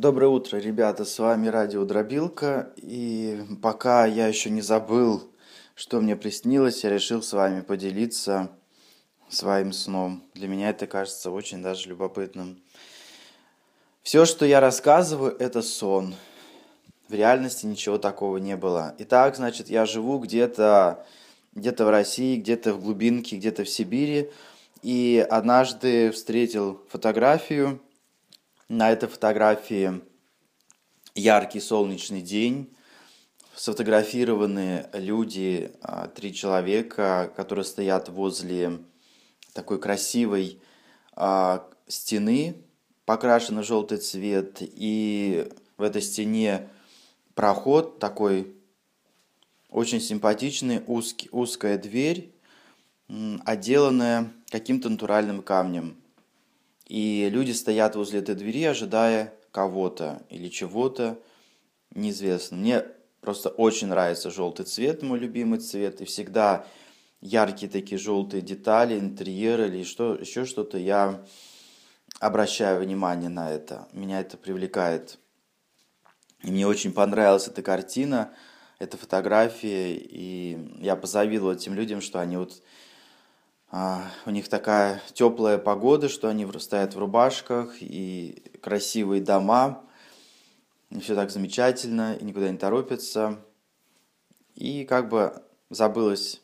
Доброе утро, ребята, с вами Радио Дробилка, и пока я еще не забыл, что мне приснилось, я решил с вами поделиться своим сном. Для меня это кажется очень даже любопытным. Все, что я рассказываю, это сон. В реальности ничего такого не было. Итак, значит, я живу где-то где-то в России, где-то в глубинке, где-то в Сибири, и однажды встретил фотографию, на этой фотографии яркий солнечный день. Сфотографированы люди, а, три человека, которые стоят возле такой красивой а, стены, покрашенной в желтый цвет. И в этой стене проход такой очень симпатичный, узкий, узкая дверь, отделанная каким-то натуральным камнем. И люди стоят возле этой двери, ожидая кого-то или чего-то, неизвестно. Мне просто очень нравится желтый цвет, мой любимый цвет, и всегда яркие такие желтые детали, интерьеры или что, еще что-то, я обращаю внимание на это. Меня это привлекает. И мне очень понравилась эта картина, эта фотография, и я позавидовал этим людям, что они вот у них такая теплая погода, что они стоят в рубашках и красивые дома. И все так замечательно, и никуда не торопятся. И как бы забылось.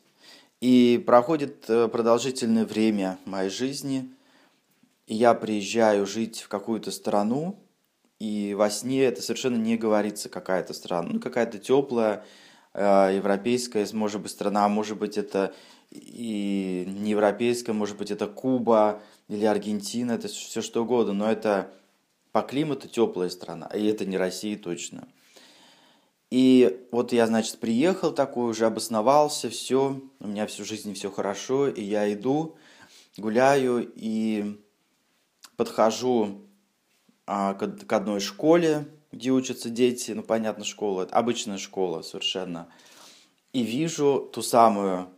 И проходит э, продолжительное время моей жизни, и я приезжаю жить в какую-то страну, и во сне это совершенно не говорится какая-то страна, ну какая-то теплая э, европейская, может быть, страна, может быть, это и европейская, может быть, это Куба или Аргентина, это все что угодно, но это по климату теплая страна, и это не Россия точно. И вот я, значит, приехал такой, уже обосновался, все, у меня всю жизнь все хорошо, и я иду, гуляю и подхожу а, к, к одной школе, где учатся дети, ну, понятно, школа, обычная школа совершенно, и вижу ту самую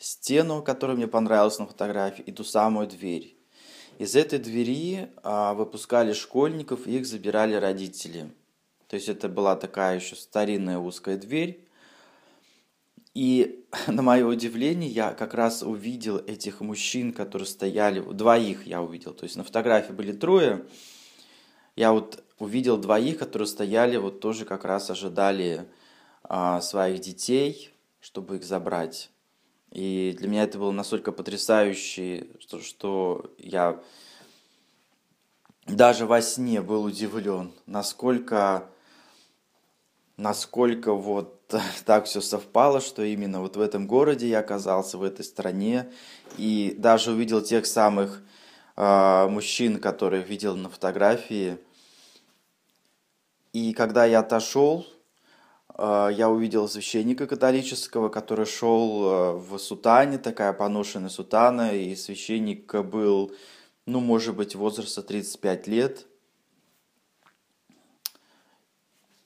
стену, которая мне понравилась на фотографии, и ту самую дверь. Из этой двери а, выпускали школьников, и их забирали родители. То есть это была такая еще старинная узкая дверь. И на мое удивление, я как раз увидел этих мужчин, которые стояли, двоих я увидел. То есть на фотографии были трое. Я вот увидел двоих, которые стояли, вот тоже как раз ожидали а, своих детей, чтобы их забрать. И для меня это было настолько потрясающе, что, что я даже во сне был удивлен, насколько, насколько вот так все совпало, что именно вот в этом городе я оказался, в этой стране, и даже увидел тех самых э, мужчин, которых видел на фотографии. И когда я отошел, я увидел священника католического, который шел а, в сутане, такая поношенная сутана, и священник был, ну, может быть, возраста 35 лет.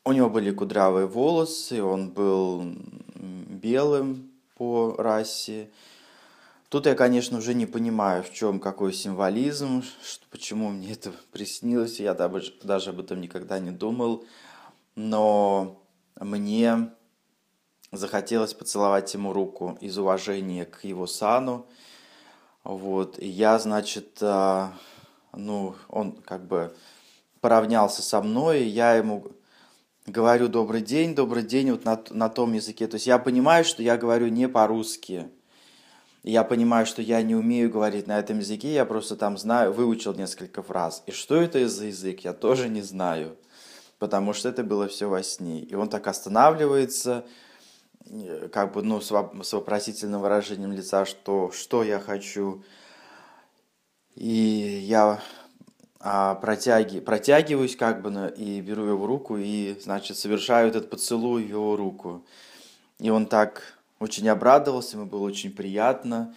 У него были кудрявые волосы, он был белым по расе. Тут я, конечно, уже не понимаю, в чем какой символизм, что, почему мне это приснилось, я даже об этом никогда не думал. Но мне захотелось поцеловать ему руку из уважения к его сану. Вот, и я, значит, а, ну, он как бы поравнялся со мной, и я ему говорю добрый день, добрый день вот на, на том языке. То есть я понимаю, что я говорю не по-русски. Я понимаю, что я не умею говорить на этом языке, я просто там знаю, выучил несколько фраз. И что это за язык, я тоже не знаю потому что это было все во сне. И он так останавливается, э, как бы, ну, с вопросительным выражением лица, что, что я хочу. И я а, протяги, протягиваюсь, как бы, и беру его руку, и, значит, совершаю этот поцелуй в его руку. И он так очень обрадовался, ему было очень приятно,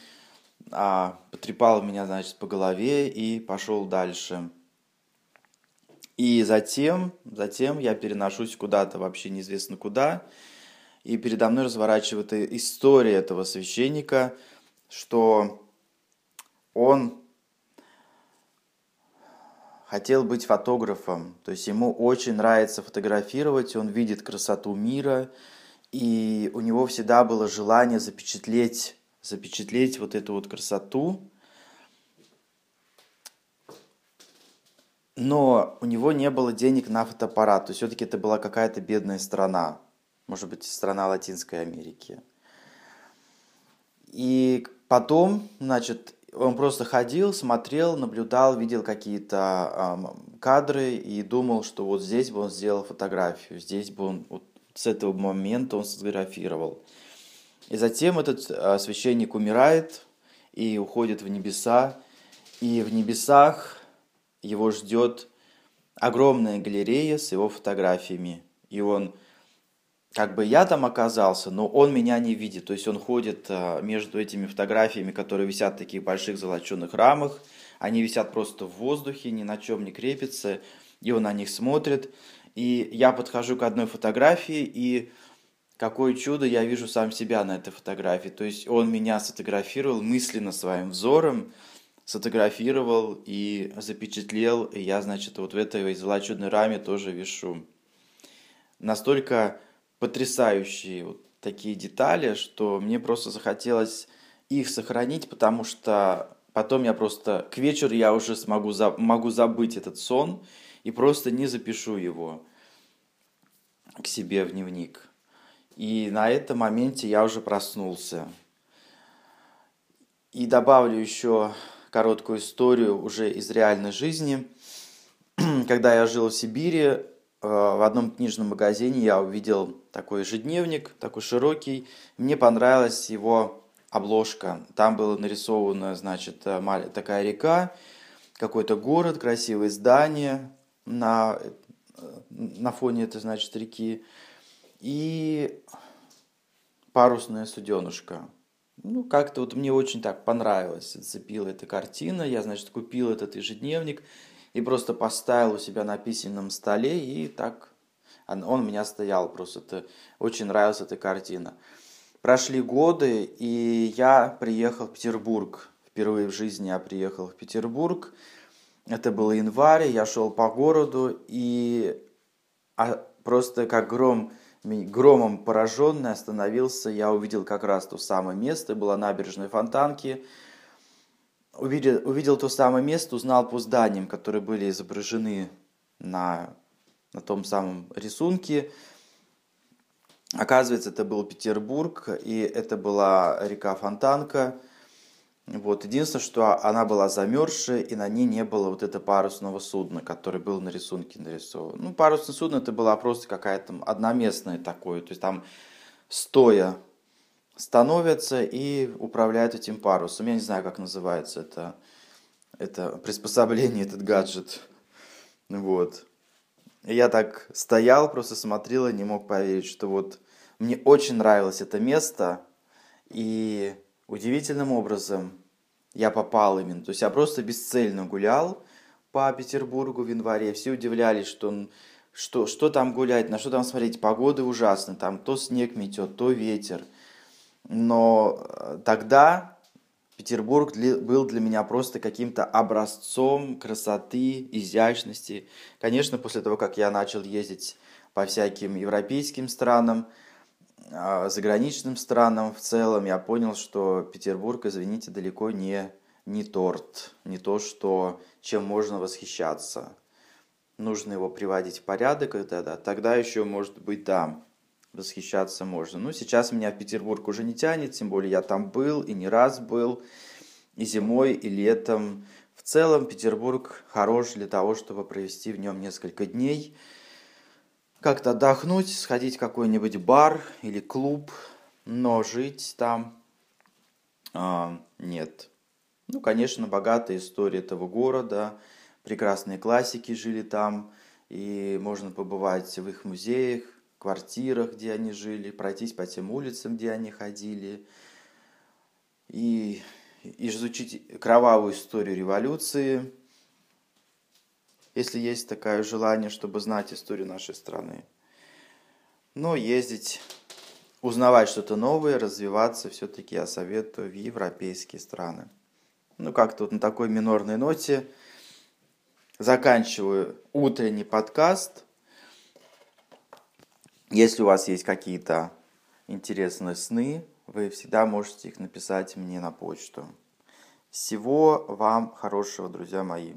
а, потрепал меня, значит, по голове и пошел дальше. И затем, затем я переношусь куда-то вообще неизвестно куда, и передо мной разворачивается история этого священника, что он хотел быть фотографом. То есть ему очень нравится фотографировать, он видит красоту мира, и у него всегда было желание запечатлеть, запечатлеть вот эту вот красоту. Но у него не было денег на фотоаппарат. То есть все-таки это была какая-то бедная страна. Может быть, страна Латинской Америки. И потом, значит, он просто ходил, смотрел, наблюдал, видел какие-то э, кадры и думал, что вот здесь бы он сделал фотографию, здесь бы он вот с этого момента он сфотографировал. И затем этот э, священник умирает и уходит в небеса, и в небесах его ждет огромная галерея с его фотографиями, и он как бы я там оказался, но он меня не видит. То есть он ходит а, между этими фотографиями, которые висят в таких больших золоченых рамах. Они висят просто в воздухе, ни на чем не крепятся. И он на них смотрит. И я подхожу к одной фотографии, и какое чудо, я вижу сам себя на этой фотографии. То есть он меня сфотографировал мысленно своим взором, сфотографировал и запечатлел. И я, значит, вот в этой золоченой раме тоже вишу. Настолько потрясающие вот такие детали, что мне просто захотелось их сохранить, потому что потом я просто к вечеру я уже смогу за, могу забыть этот сон и просто не запишу его к себе в дневник. И на этом моменте я уже проснулся. И добавлю еще короткую историю уже из реальной жизни. Когда я жил в Сибири, Э, в одном книжном магазине я увидел такой ежедневник, такой широкий. Мне понравилась его обложка. Там было нарисовано, значит, э, такая река, какой-то город, красивые здания на, э, на фоне этой, значит, реки. И парусная суденушка. Ну, как-то вот мне очень так понравилось, зацепила эта картина. Я, значит, купил этот ежедневник и просто поставил у себя на письменном столе, и так он у меня стоял просто. Это, очень нравилась эта картина. Прошли годы, и я приехал в Петербург. Впервые в жизни я приехал в Петербург. Это был январь, я шел по городу, и а, просто как гром, громом пораженный остановился. Я увидел как раз то самое место, была набережная Фонтанки – увидел, увидел то самое место, узнал по зданиям, которые были изображены на, на том самом рисунке. Оказывается, это был Петербург, и это была река Фонтанка. Вот. Единственное, что она была замерзшая, и на ней не было вот этого парусного судна, который был на рисунке нарисован. Ну, парусное судно это была просто какая-то одноместная такое, то есть там стоя становятся и управляют этим парусом. Я не знаю, как называется это, это приспособление, этот гаджет. Вот. Я так стоял, просто смотрел и не мог поверить, что вот мне очень нравилось это место, и удивительным образом я попал именно. То есть я просто бесцельно гулял по Петербургу в январе. Все удивлялись, что, что, что там гулять, на что там смотреть. Погода ужасная, там то снег метет, то ветер – но э, тогда Петербург был для меня просто каким-то образцом красоты, изящности. Конечно, после того, как я начал ездить по всяким европейским странам, заграничным странам в целом, я понял, что Петербург, извините, далеко не, не торт, не то, что, чем можно восхищаться. Нужно его приводить в порядок, и тогда, тогда еще, может быть, да, восхищаться можно. Ну, сейчас меня в Петербург уже не тянет, тем более я там был и не раз был, и зимой, и летом. В целом Петербург хорош для того, чтобы провести в нем несколько дней, как-то отдохнуть, сходить в какой-нибудь бар или клуб, но жить там а, нет. Ну, конечно, богатая история этого города, прекрасные классики жили там, и можно побывать в их музеях, квартирах, где они жили, пройтись по тем улицам, где они ходили, и, и изучить кровавую историю революции, если есть такое желание, чтобы знать историю нашей страны. Но ездить, узнавать что-то новое, развиваться все-таки я советую в европейские страны. Ну, как-то вот на такой минорной ноте заканчиваю утренний подкаст. Если у вас есть какие-то интересные сны, вы всегда можете их написать мне на почту. Всего вам хорошего, друзья мои.